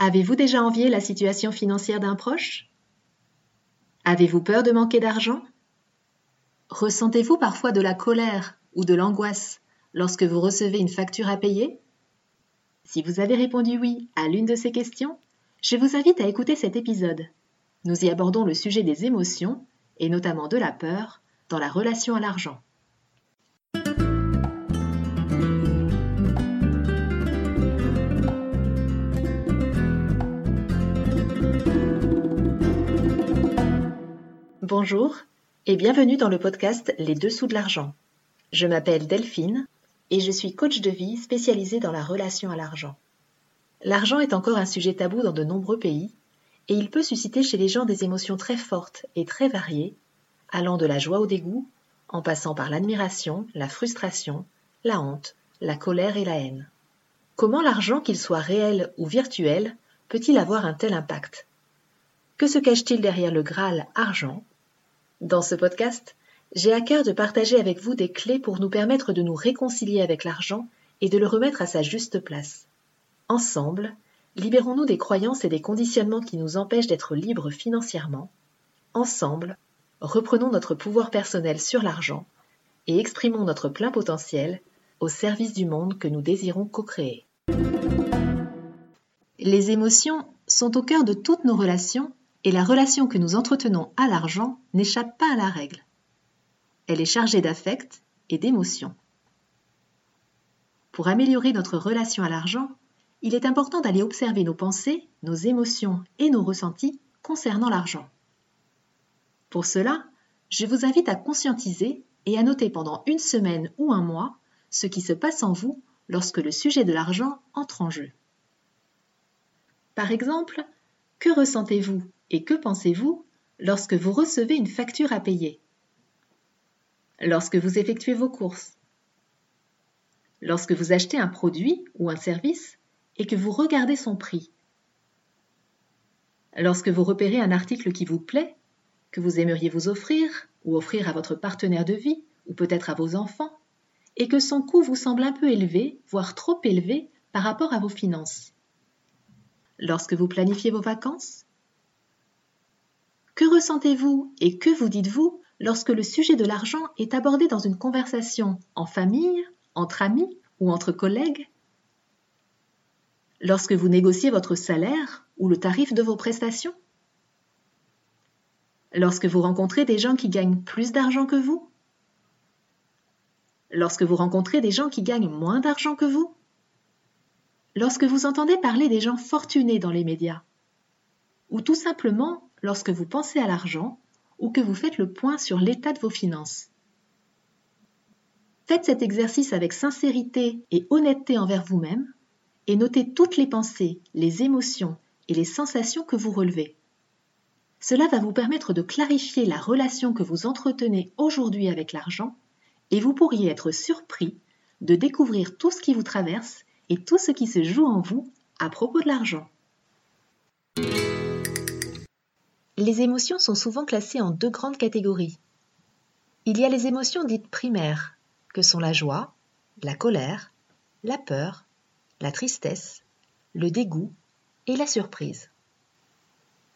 Avez-vous déjà envié la situation financière d'un proche? Avez-vous peur de manquer d'argent? Ressentez-vous parfois de la colère ou de l'angoisse lorsque vous recevez une facture à payer? Si vous avez répondu oui à l'une de ces questions, je vous invite à écouter cet épisode. Nous y abordons le sujet des émotions, et notamment de la peur, dans la relation à l'argent. Bonjour et bienvenue dans le podcast Les Dessous de l'argent. Je m'appelle Delphine et je suis coach de vie spécialisée dans la relation à l'argent. L'argent est encore un sujet tabou dans de nombreux pays et il peut susciter chez les gens des émotions très fortes et très variées, allant de la joie au dégoût, en passant par l'admiration, la frustration, la honte, la colère et la haine. Comment l'argent, qu'il soit réel ou virtuel, peut-il avoir un tel impact? Que se cache-t-il derrière le Graal argent? Dans ce podcast, j'ai à cœur de partager avec vous des clés pour nous permettre de nous réconcilier avec l'argent et de le remettre à sa juste place. Ensemble, libérons-nous des croyances et des conditionnements qui nous empêchent d'être libres financièrement. Ensemble, reprenons notre pouvoir personnel sur l'argent et exprimons notre plein potentiel au service du monde que nous désirons co-créer. Les émotions sont au cœur de toutes nos relations et la relation que nous entretenons à l'argent n'échappe pas à la règle. Elle est chargée d'affect et d'émotions. Pour améliorer notre relation à l'argent, il est important d'aller observer nos pensées, nos émotions et nos ressentis concernant l'argent. Pour cela, je vous invite à conscientiser et à noter pendant une semaine ou un mois ce qui se passe en vous lorsque le sujet de l'argent entre en jeu. Par exemple, que ressentez-vous et que pensez-vous lorsque vous recevez une facture à payer? Lorsque vous effectuez vos courses? Lorsque vous achetez un produit ou un service et que vous regardez son prix? Lorsque vous repérez un article qui vous plaît, que vous aimeriez vous offrir ou offrir à votre partenaire de vie ou peut-être à vos enfants, et que son coût vous semble un peu élevé, voire trop élevé par rapport à vos finances? Lorsque vous planifiez vos vacances que ressentez-vous et que vous dites-vous lorsque le sujet de l'argent est abordé dans une conversation en famille, entre amis ou entre collègues? Lorsque vous négociez votre salaire ou le tarif de vos prestations? Lorsque vous rencontrez des gens qui gagnent plus d'argent que vous? Lorsque vous rencontrez des gens qui gagnent moins d'argent que vous? Lorsque vous entendez parler des gens fortunés dans les médias? Ou tout simplement lorsque vous pensez à l'argent ou que vous faites le point sur l'état de vos finances. Faites cet exercice avec sincérité et honnêteté envers vous-même et notez toutes les pensées, les émotions et les sensations que vous relevez. Cela va vous permettre de clarifier la relation que vous entretenez aujourd'hui avec l'argent et vous pourriez être surpris de découvrir tout ce qui vous traverse et tout ce qui se joue en vous à propos de l'argent. Les émotions sont souvent classées en deux grandes catégories. Il y a les émotions dites primaires, que sont la joie, la colère, la peur, la tristesse, le dégoût et la surprise.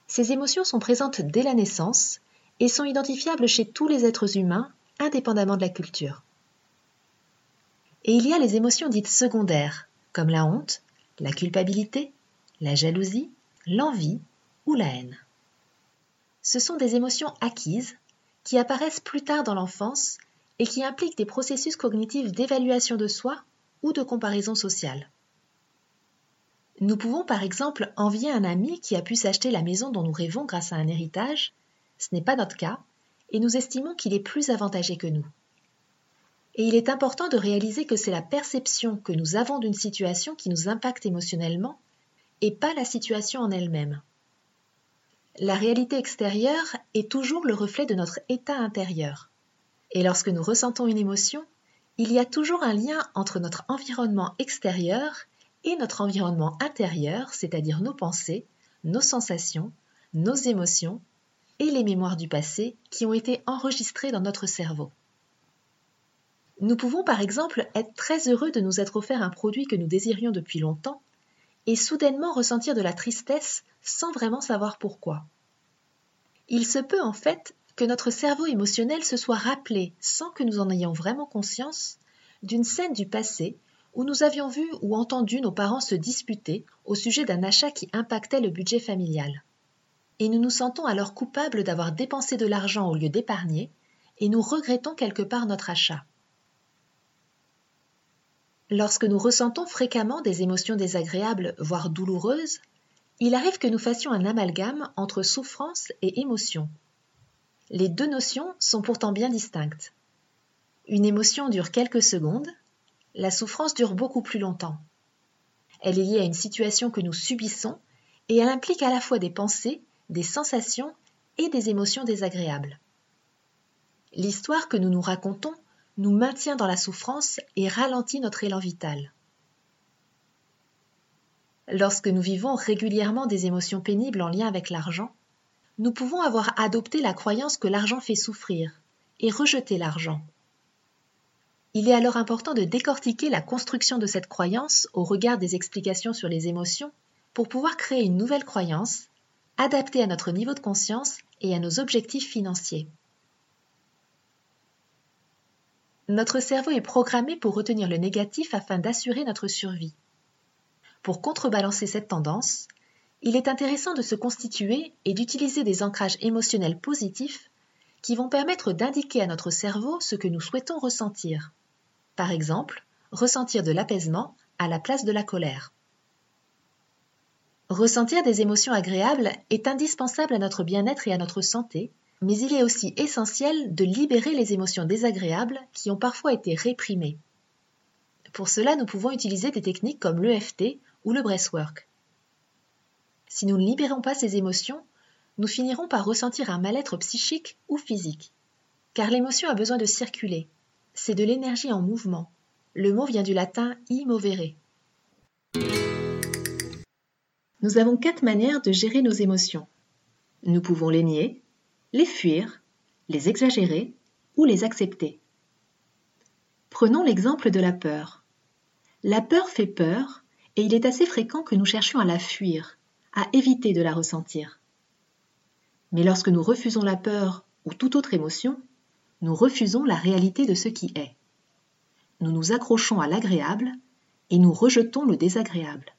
Ces émotions sont présentes dès la naissance et sont identifiables chez tous les êtres humains, indépendamment de la culture. Et il y a les émotions dites secondaires, comme la honte, la culpabilité, la jalousie, l'envie ou la haine ce sont des émotions acquises qui apparaissent plus tard dans l'enfance et qui impliquent des processus cognitifs d'évaluation de soi ou de comparaison sociale. Nous pouvons par exemple envier un ami qui a pu s'acheter la maison dont nous rêvons grâce à un héritage. Ce n'est pas notre cas et nous estimons qu'il est plus avantagé que nous. Et il est important de réaliser que c'est la perception que nous avons d'une situation qui nous impacte émotionnellement et pas la situation en elle-même. La réalité extérieure est toujours le reflet de notre état intérieur. Et lorsque nous ressentons une émotion, il y a toujours un lien entre notre environnement extérieur et notre environnement intérieur, c'est-à-dire nos pensées, nos sensations, nos émotions et les mémoires du passé qui ont été enregistrées dans notre cerveau. Nous pouvons par exemple être très heureux de nous être offert un produit que nous désirions depuis longtemps et soudainement ressentir de la tristesse sans vraiment savoir pourquoi. Il se peut en fait que notre cerveau émotionnel se soit rappelé, sans que nous en ayons vraiment conscience, d'une scène du passé où nous avions vu ou entendu nos parents se disputer au sujet d'un achat qui impactait le budget familial. Et nous nous sentons alors coupables d'avoir dépensé de l'argent au lieu d'épargner, et nous regrettons quelque part notre achat. Lorsque nous ressentons fréquemment des émotions désagréables, voire douloureuses, il arrive que nous fassions un amalgame entre souffrance et émotion. Les deux notions sont pourtant bien distinctes. Une émotion dure quelques secondes, la souffrance dure beaucoup plus longtemps. Elle est liée à une situation que nous subissons et elle implique à la fois des pensées, des sensations et des émotions désagréables. L'histoire que nous nous racontons nous maintient dans la souffrance et ralentit notre élan vital. Lorsque nous vivons régulièrement des émotions pénibles en lien avec l'argent, nous pouvons avoir adopté la croyance que l'argent fait souffrir et rejeter l'argent. Il est alors important de décortiquer la construction de cette croyance au regard des explications sur les émotions pour pouvoir créer une nouvelle croyance adaptée à notre niveau de conscience et à nos objectifs financiers. Notre cerveau est programmé pour retenir le négatif afin d'assurer notre survie. Pour contrebalancer cette tendance, il est intéressant de se constituer et d'utiliser des ancrages émotionnels positifs qui vont permettre d'indiquer à notre cerveau ce que nous souhaitons ressentir. Par exemple, ressentir de l'apaisement à la place de la colère. Ressentir des émotions agréables est indispensable à notre bien-être et à notre santé, mais il est aussi essentiel de libérer les émotions désagréables qui ont parfois été réprimées. Pour cela, nous pouvons utiliser des techniques comme l'EFT ou le breathwork. Si nous ne libérons pas ces émotions, nous finirons par ressentir un mal-être psychique ou physique. Car l'émotion a besoin de circuler, c'est de l'énergie en mouvement. Le mot vient du latin immovere. Nous avons quatre manières de gérer nos émotions. Nous pouvons les nier, les fuir, les exagérer ou les accepter. Prenons l'exemple de la peur. La peur fait peur et il est assez fréquent que nous cherchions à la fuir, à éviter de la ressentir. Mais lorsque nous refusons la peur ou toute autre émotion, nous refusons la réalité de ce qui est. Nous nous accrochons à l'agréable et nous rejetons le désagréable.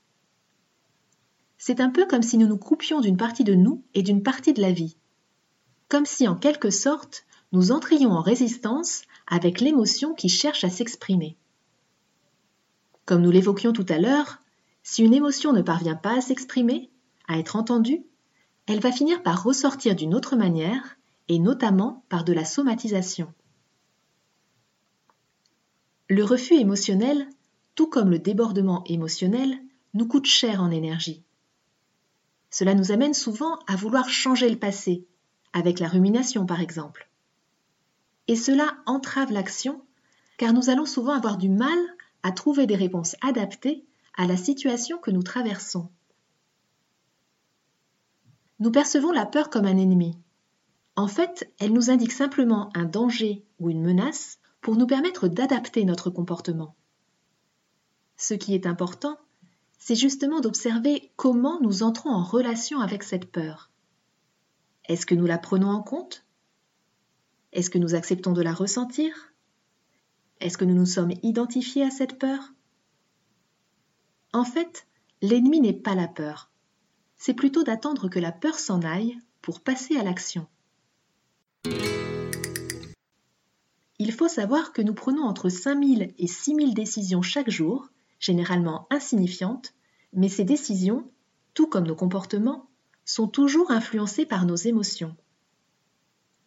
C'est un peu comme si nous nous coupions d'une partie de nous et d'une partie de la vie. Comme si en quelque sorte nous entrions en résistance avec l'émotion qui cherche à s'exprimer. Comme nous l'évoquions tout à l'heure, si une émotion ne parvient pas à s'exprimer, à être entendue, elle va finir par ressortir d'une autre manière et notamment par de la somatisation. Le refus émotionnel, tout comme le débordement émotionnel, nous coûte cher en énergie. Cela nous amène souvent à vouloir changer le passé, avec la rumination par exemple. Et cela entrave l'action, car nous allons souvent avoir du mal à trouver des réponses adaptées à la situation que nous traversons. Nous percevons la peur comme un ennemi, en fait, elle nous indique simplement un danger ou une menace pour nous permettre d'adapter notre comportement. Ce qui est important, c'est justement d'observer comment nous entrons en relation avec cette peur. Est-ce que nous la prenons en compte? Est-ce que nous acceptons de la ressentir? Est-ce que nous nous sommes identifiés à cette peur? En fait, l'ennemi n'est pas la peur. C'est plutôt d'attendre que la peur s'en aille pour passer à l'action. Il faut savoir que nous prenons entre 5000 et 6000 décisions chaque jour, généralement insignifiantes, mais ces décisions, tout comme nos comportements, sont toujours influencées par nos émotions.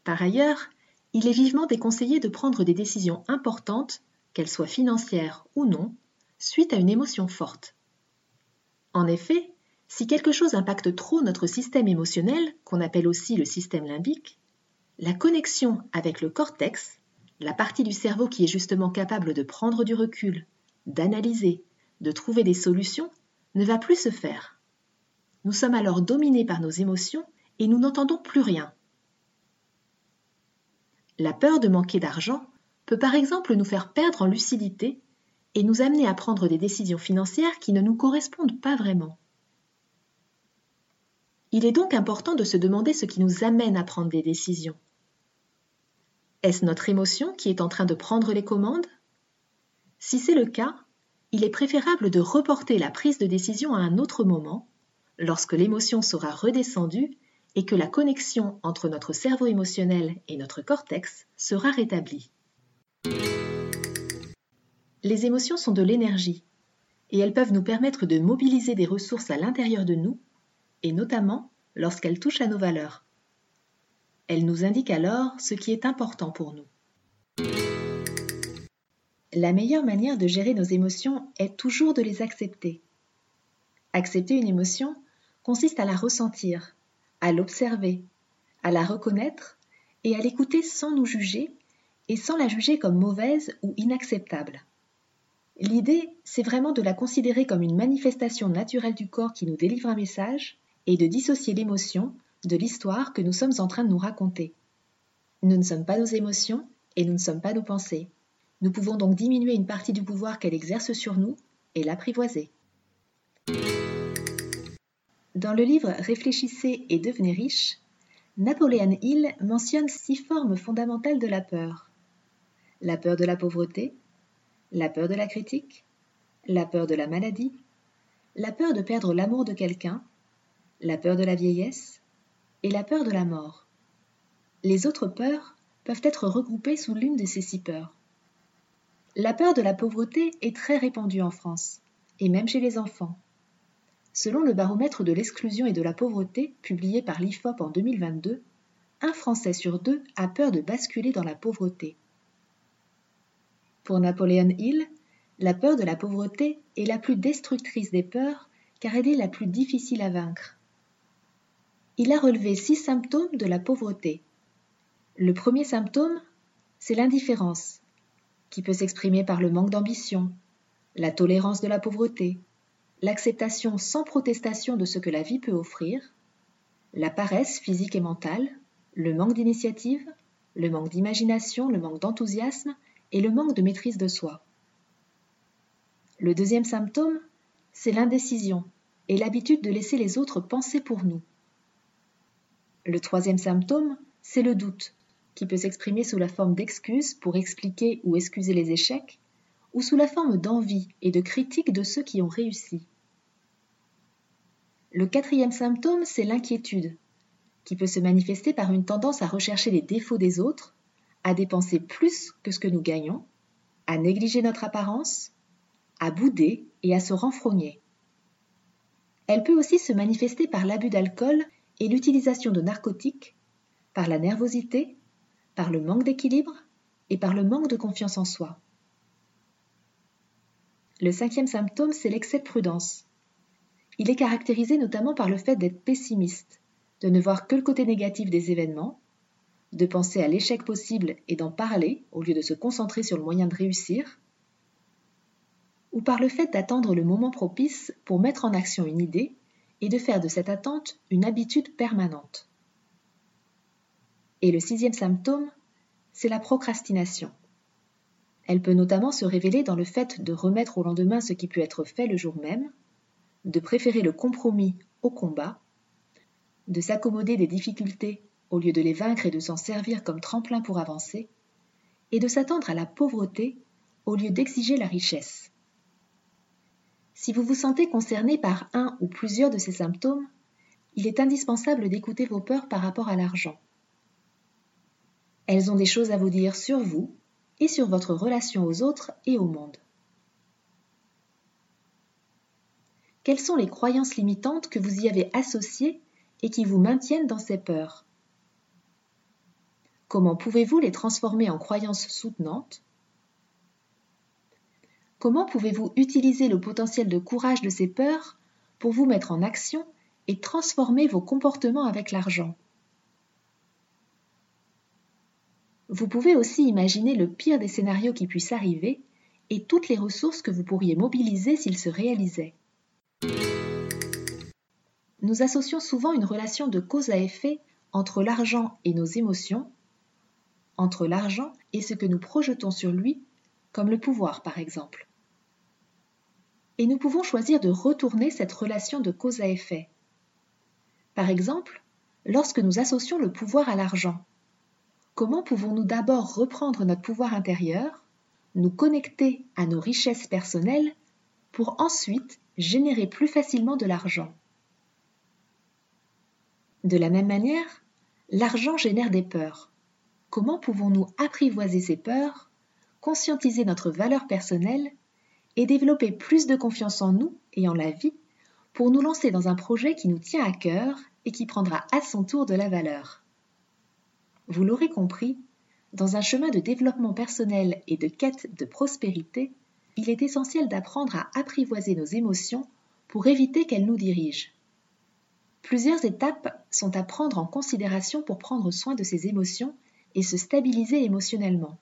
Par ailleurs, il est vivement déconseillé de prendre des décisions importantes, qu'elles soient financières ou non, suite à une émotion forte. En effet, si quelque chose impacte trop notre système émotionnel, qu'on appelle aussi le système limbique, la connexion avec le cortex, la partie du cerveau qui est justement capable de prendre du recul, d'analyser, de trouver des solutions, ne va plus se faire. Nous sommes alors dominés par nos émotions et nous n'entendons plus rien. La peur de manquer d'argent peut par exemple nous faire perdre en lucidité et nous amener à prendre des décisions financières qui ne nous correspondent pas vraiment. Il est donc important de se demander ce qui nous amène à prendre des décisions. Est-ce notre émotion qui est en train de prendre les commandes? Si c'est le cas, il est préférable de reporter la prise de décision à un autre moment, lorsque l'émotion sera redescendue et que la connexion entre notre cerveau émotionnel et notre cortex sera rétablie. Les émotions sont de l'énergie et elles peuvent nous permettre de mobiliser des ressources à l'intérieur de nous, et notamment lorsqu'elles touchent à nos valeurs. Elles nous indiquent alors ce qui est important pour nous. La meilleure manière de gérer nos émotions est toujours de les accepter. Accepter une émotion consiste à la ressentir, à l'observer, à la reconnaître et à l'écouter sans nous juger et sans la juger comme mauvaise ou inacceptable. L'idée, c'est vraiment de la considérer comme une manifestation naturelle du corps qui nous délivre un message et de dissocier l'émotion de l'histoire que nous sommes en train de nous raconter. Nous ne sommes pas nos émotions et nous ne sommes pas nos pensées. Nous pouvons donc diminuer une partie du pouvoir qu'elle exerce sur nous et l'apprivoiser. Dans le livre Réfléchissez et devenez riche, Napoléon Hill mentionne six formes fondamentales de la peur. La peur de la pauvreté, la peur de la critique, la peur de la maladie, la peur de perdre l'amour de quelqu'un, la peur de la vieillesse et la peur de la mort. Les autres peurs peuvent être regroupées sous l'une de ces six peurs. La peur de la pauvreté est très répandue en France, et même chez les enfants. Selon le baromètre de l'exclusion et de la pauvreté publié par l'IFOP en 2022, un Français sur deux a peur de basculer dans la pauvreté. Pour Napoléon Hill, la peur de la pauvreté est la plus destructrice des peurs car elle est la plus difficile à vaincre. Il a relevé six symptômes de la pauvreté. Le premier symptôme, c'est l'indifférence, qui peut s'exprimer par le manque d'ambition, la tolérance de la pauvreté, l'acceptation sans protestation de ce que la vie peut offrir, la paresse physique et mentale, le manque d'initiative, le manque d'imagination, le manque d'enthousiasme et le manque de maîtrise de soi. Le deuxième symptôme, c'est l'indécision et l'habitude de laisser les autres penser pour nous. Le troisième symptôme, c'est le doute, qui peut s'exprimer sous la forme d'excuses pour expliquer ou excuser les échecs, ou sous la forme d'envie et de critique de ceux qui ont réussi. Le quatrième symptôme, c'est l'inquiétude, qui peut se manifester par une tendance à rechercher les défauts des autres, à dépenser plus que ce que nous gagnons, à négliger notre apparence, à bouder et à se renfrogner. Elle peut aussi se manifester par l'abus d'alcool et l'utilisation de narcotiques, par la nervosité, par le manque d'équilibre et par le manque de confiance en soi. Le cinquième symptôme, c'est l'excès de prudence. Il est caractérisé notamment par le fait d'être pessimiste, de ne voir que le côté négatif des événements, de penser à l'échec possible et d'en parler au lieu de se concentrer sur le moyen de réussir, ou par le fait d'attendre le moment propice pour mettre en action une idée et de faire de cette attente une habitude permanente. Et le sixième symptôme, c'est la procrastination. Elle peut notamment se révéler dans le fait de remettre au lendemain ce qui peut être fait le jour même, de préférer le compromis au combat, de s'accommoder des difficultés au lieu de les vaincre et de s'en servir comme tremplin pour avancer, et de s'attendre à la pauvreté au lieu d'exiger la richesse. Si vous vous sentez concerné par un ou plusieurs de ces symptômes, il est indispensable d'écouter vos peurs par rapport à l'argent. Elles ont des choses à vous dire sur vous et sur votre relation aux autres et au monde. Quelles sont les croyances limitantes que vous y avez associées et qui vous maintiennent dans ces peurs? Comment pouvez-vous les transformer en croyances soutenantes? Comment pouvez-vous utiliser le potentiel de courage de ces peurs pour vous mettre en action et transformer vos comportements avec l'argent? Vous pouvez aussi imaginer le pire des scénarios qui puissent arriver et toutes les ressources que vous pourriez mobiliser s'ils se réalisaient. Nous associons souvent une relation de cause à effet entre l'argent et nos émotions, entre l'argent et ce que nous projetons sur lui, comme le pouvoir par exemple. et nous pouvons choisir de retourner cette relation de cause à effet. Par exemple, lorsque nous associons le pouvoir à l'argent, comment pouvons-nous d'abord reprendre notre pouvoir intérieur, nous connecter à nos richesses personnelles pour ensuite générer plus facilement de l'argent? De la même manière, l'argent génère des peurs. Comment pouvons-nous apprivoiser ces peurs, conscientiser notre valeur personnelle et développer plus de confiance en nous et en la vie pour nous lancer dans un projet qui nous tient à cœur et qui prendra à son tour de la valeur? Vous l'aurez compris, dans un chemin de développement personnel et de quête de prospérité, il est essentiel d'apprendre à apprivoiser nos émotions pour éviter qu'elles nous dirigent. Plusieurs étapes sont à prendre en considération pour prendre soin de ces émotions et se stabiliser émotionnellement.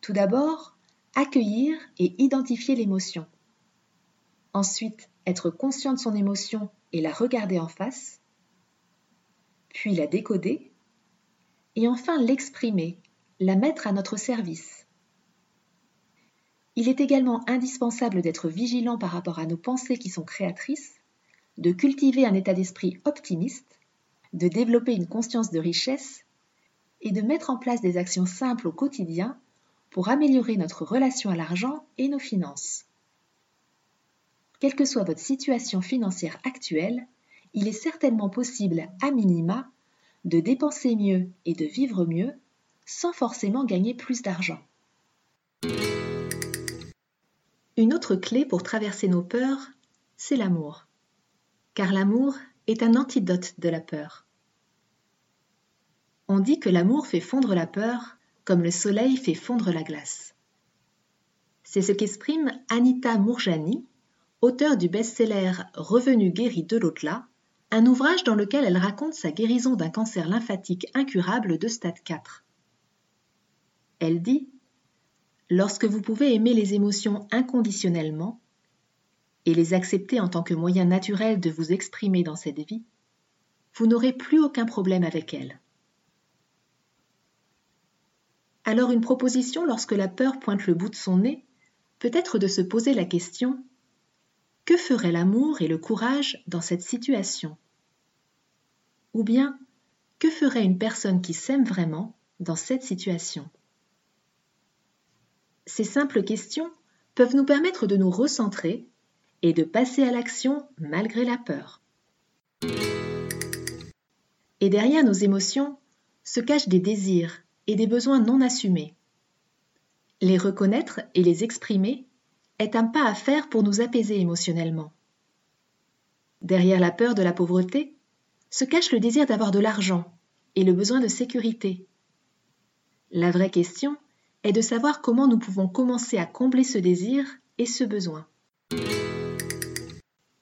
Tout d'abord, accueillir et identifier l'émotion. Ensuite, être conscient de son émotion et la regarder en face. Puis la décoder. Et enfin l'exprimer, la mettre à notre service. Il est également indispensable d'être vigilant par rapport à nos pensées qui sont créatrices, de cultiver un état d'esprit optimiste, de développer une conscience de richesse et de mettre en place des actions simples au quotidien pour améliorer notre relation à l'argent et nos finances. Quelle que soit votre situation financière actuelle, il est certainement possible, à minima, de dépenser mieux et de vivre mieux sans forcément gagner plus d'argent. Une autre clé pour traverser nos peurs, c'est l'amour. Car l'amour est un antidote de la peur. On dit que l'amour fait fondre la peur comme le soleil fait fondre la glace. C'est ce qu'exprime Anita Mourjani, auteure du best-seller Revenu guéri de l'au-delà, un ouvrage dans lequel elle raconte sa guérison d'un cancer lymphatique incurable de stade 4. Elle dit Lorsque vous pouvez aimer les émotions inconditionnellement et les accepter en tant que moyen naturel de vous exprimer dans cette vie, vous n'aurez plus aucun problème avec elles. Alors une proposition lorsque la peur pointe le bout de son nez peut être de se poser la question que ferait l'amour et le courage dans cette situation? Ou bien, que ferait une personne qui s'aime vraiment dans cette situation? Ces simples questions peuvent nous permettre de nous recentrer et de passer à l'action malgré la peur. Et derrière nos émotions se cachent des désirs et des besoins non assumés. Les reconnaître et les exprimer est un pas à faire pour nous apaiser émotionnellement. Derrière la peur de la pauvreté se cache le désir d'avoir de l'argent et le besoin de sécurité. La vraie question est de savoir comment nous pouvons commencer à combler ce désir et ce besoin.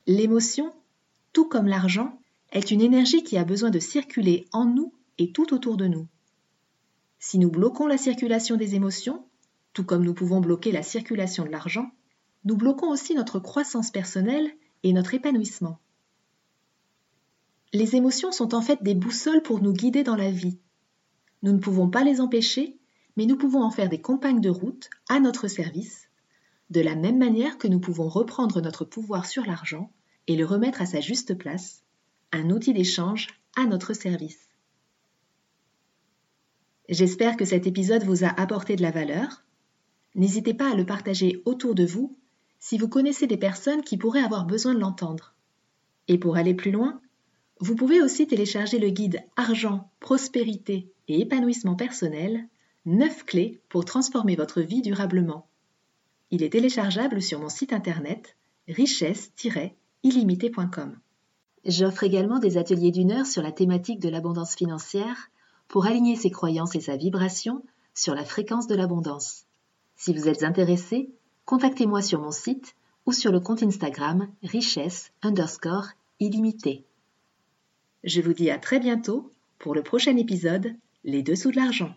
L'émotion, tout comme l'argent, est une énergie qui a besoin de circuler en nous et tout autour de nous. Si nous bloquons la circulation des émotions, tout comme nous pouvons bloquer la circulation de l'argent, nous bloquons aussi notre croissance personnelle et notre épanouissement. Les émotions sont en fait des boussoles pour nous guider dans la vie. Nous ne pouvons pas les empêcher, mais nous pouvons en faire des compagnes de route à notre service, de la même manière que nous pouvons reprendre notre pouvoir sur l'argent et le remettre à sa juste place, un outil d'échange à notre service. J'espère que cet épisode vous a apporté de la valeur. N'hésitez pas à le partager autour de vous si vous connaissez des personnes qui pourraient avoir besoin de l'entendre. Et pour aller plus loin, vous pouvez aussi télécharger le guide Argent, Prospérité et Épanouissement personnel 9 clés pour transformer votre vie durablement. Il est téléchargeable sur mon site internet richesse-illimité.com. J'offre également des ateliers d'une heure sur la thématique de l'abondance financière pour aligner ses croyances et sa vibration sur la fréquence de l'abondance. Si vous êtes intéressé, contactez-moi sur mon site ou sur le compte Instagram richesse underscore illimité. Je vous dis à très bientôt pour le prochain épisode Les dessous de l'argent.